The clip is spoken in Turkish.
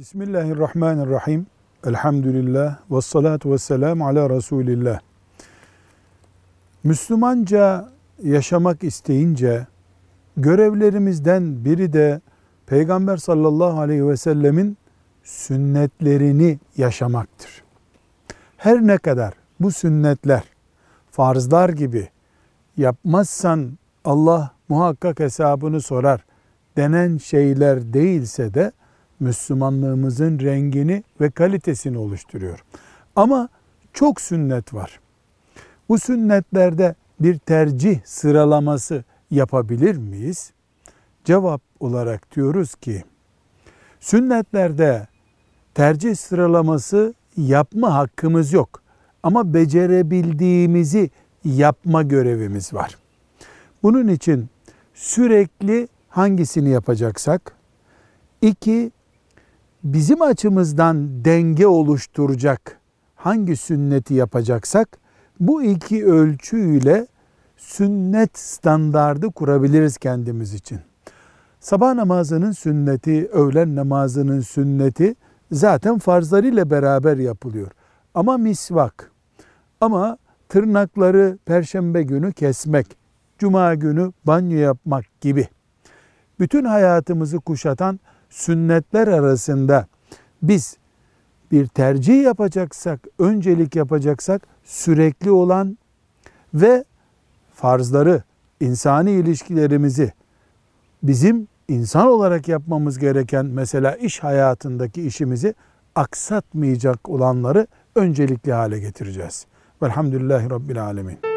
Bismillahirrahmanirrahim. Elhamdülillah ve salatu ve selamu ala Resulillah. Müslümanca yaşamak isteyince görevlerimizden biri de Peygamber sallallahu aleyhi ve sellemin sünnetlerini yaşamaktır. Her ne kadar bu sünnetler farzlar gibi yapmazsan Allah muhakkak hesabını sorar denen şeyler değilse de Müslümanlığımızın rengini ve kalitesini oluşturuyor. Ama çok sünnet var. Bu sünnetlerde bir tercih sıralaması yapabilir miyiz? Cevap olarak diyoruz ki sünnetlerde tercih sıralaması yapma hakkımız yok. Ama becerebildiğimizi yapma görevimiz var. Bunun için sürekli hangisini yapacaksak, iki, bizim açımızdan denge oluşturacak hangi sünneti yapacaksak, bu iki ölçüyle sünnet standardı kurabiliriz kendimiz için. Sabah namazının sünneti, öğlen namazının sünneti zaten farzlarıyla beraber yapılıyor. Ama misvak, ama tırnakları perşembe günü kesmek, cuma günü banyo yapmak gibi bütün hayatımızı kuşatan sünnetler arasında biz bir tercih yapacaksak, öncelik yapacaksak sürekli olan ve farzları, insani ilişkilerimizi bizim insan olarak yapmamız gereken mesela iş hayatındaki işimizi aksatmayacak olanları öncelikli hale getireceğiz. Velhamdülillahi Rabbil Alemin.